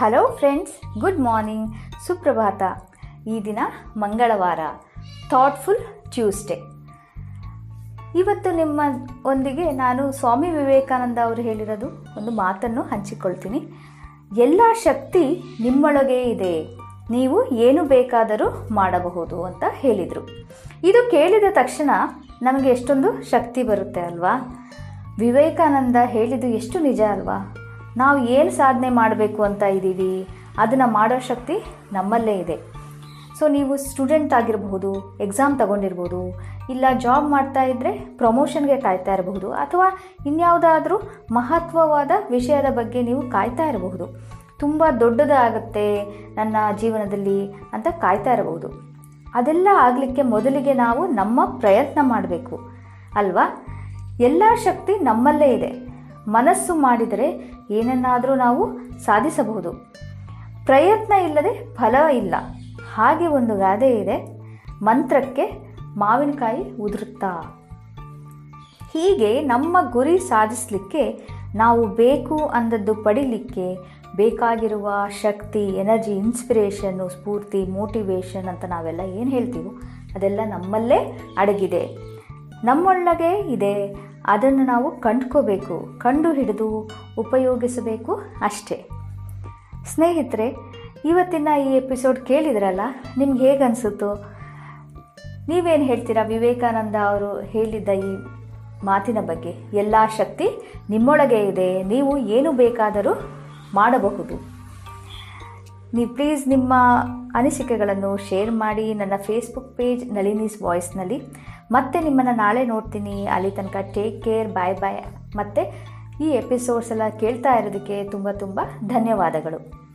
Hello friends good morning ಸುಪ್ರಭಾತ ಈ ದಿನ ಮಂಗಳವಾರ. ಥಾಟ್ಫುಲ್ ಟ್ಯೂಸ್ಡೇ ಇವತ್ತು ನಿಮ್ಮ ಒಂದಿಗೆ ನಾನು ಸ್ವಾಮಿ ವಿವೇಕಾನಂದ ಅವರು ಹೇಳಿರೋದು ಒಂದು ಮಾತನ್ನು ಹಂಚಿಕೊಳ್ತೀನಿ. ಎಲ್ಲ ಶಕ್ತಿ ನಿಮ್ಮೊಳಗೆ ಇದೆ. ನೀವು ಏನು ಬೇಕಾದರೂ ಮಾಡಬಹುದು ಅಂತ ಹೇಳಿದರು. ಇದು ಕೇಳಿದ ತಕ್ಷಣ ನಮಗೆ ಎಷ್ಟೊಂದು ಶಕ್ತಿ ಬರುತ್ತೆ ಅಲ್ವಾ? ವಿವೇಕಾನಂದ ಹೇಳಿದ್ದು ಎಷ್ಟು ನಿಜ ಅಲ್ವಾ? ನಾವು ಏನು ಸಾಧನೆ ಮಾಡಬೇಕು ಅಂತ ಇದ್ದೀವಿ, ಅದನ್ನು ಮಾಡೋ ಶಕ್ತಿ ನಮ್ಮಲ್ಲೇ ಇದೆ. ಸೊ ನೀವು ಸ್ಟೂಡೆಂಟ್ ಆಗಿರಬಹುದು ಎಕ್ಸಾಮ್ ತಗೊಂಡಿರ್ಬೋದು, ಇಲ್ಲ ಜಾಬ್ ಮಾಡ್ತಾ ಇದ್ದರೆ ಪ್ರಮೋಷನ್ಗೆ ಕಾಯ್ತಾ ಇರಬಹುದು, ಅಥವಾ ಇನ್ಯಾವುದಾದ್ರೂ ಮಹತ್ವವಾದ ವಿಷಯದ ಬಗ್ಗೆ ನೀವು ಕಾಯ್ತಾ ಇರಬಹುದು. ತುಂಬ ದೊಡ್ಡದಾಗತ್ತೆ ನನ್ನ ಜೀವನದಲ್ಲಿ ಅಂತ ಕಾಯ್ತಾ ಇರಬಹುದು. ಅದೆಲ್ಲ ಆಗಲಿಕ್ಕೆ ಮೊದಲಿಗೆ ನಾವು ನಮ್ಮ ಪ್ರಯತ್ನ ಮಾಡಬೇಕು. ಅಲ್ವಾ? ಎಲ್ಲ ಶಕ್ತಿ ನಮ್ಮಲ್ಲೇ ಇದೆ. ಮನಸ್ಸು ಮಾಡಿದರೆ ಏನನ್ನಾದರೂ ನಾವು ಸಾಧಿಸಬಹುದು. ಪ್ರಯತ್ನ ಇಲ್ಲದೆ ಫಲ ಇಲ್ಲ. ಹಾಗೆ ಒಂದು ಗಾದೆ ಇದೆ. ಮಂತ್ರಕ್ಕೆ ಮಾವಿನಕಾಯಿ ಉದುರುತ್ತಾ. ಹೀಗೆ ನಮ್ಮ ಗುರಿ ಸಾಧಿಸಲಿಕ್ಕೆ ನಾವು ಬೇಕು ಅಂದದ್ದು ಪಡಿಲಿಕ್ಕೆ ಬೇಕಾಗಿರುವ ಶಕ್ತಿ, ಎನರ್ಜಿ ಇನ್ಸ್ಪಿರೇಷನ್ನು ಸ್ಫೂರ್ತಿ ಮೋಟಿವೇಶನ್ ಅಂತ ನಾವೆಲ್ಲ ಏನು ಹೇಳ್ತೀವೋ ಅದೆಲ್ಲ ನಮ್ಮಲ್ಲೇ ಅಡಗಿದೆ. ನಮ್ಮೊಳಗೆ ಇದೆ. ಅದನ್ನು ನಾವು ಕಂಡ್ಕೋಬೇಕು ಕಂಡು ಹಿಡಿದು ಉಪಯೋಗಿಸಬೇಕು ಅಷ್ಟೇ. ಸ್ನೇಹಿತರೆ, ಇವತ್ತಿನ ಈ ಎಪಿಸೋಡ್ ಕೇಳಿದ್ರಲ್ಲ, ನಿಮ್ಗೆ ಹೇಗೆ ಅನಿಸುತ್ತೋ ನೀವೇನು ಹೇಳ್ತೀರಾ? ವಿವೇಕಾನಂದ ಅವರು ಹೇಳಿದ್ದ ಈ ಮಾತಿನ ಬಗ್ಗೆ. ಎಲ್ಲ ಶಕ್ತಿ ನಿಮ್ಮೊಳಗೆ ಇದೆ. ನೀವು ಏನು ಬೇಕಾದರೂ ಮಾಡಬಹುದು. ನೀವು ಪ್ಲೀಸ್ ನಿಮ್ಮ ಅನಿಸಿಕೆಗಳನ್ನು ಶೇರ್ ಮಾಡಿ ನನ್ನ ಫೇಸ್ಬುಕ್ ಪೇಜ್ ನಳಿನೀಸ್ ವಾಯ್ಸ್ನಲ್ಲಿ ಮತ್ತೆ ನಿಮ್ಮನ್ನು ನಾಳೆ ನೋಡ್ತೀನಿ. ಅಲ್ಲಿ ತನಕ ಟೇಕ್ ಕೇರ್ ಬಾಯ್ ಬಾಯ್ ಮತ್ತು ಈ ಎಪಿಸೋಡ್ಸ್ ಎಲ್ಲ ಕೇಳ್ತಾ ಇರೋದಕ್ಕೆ ತುಂಬ ತುಂಬ ಧನ್ಯವಾದಗಳು.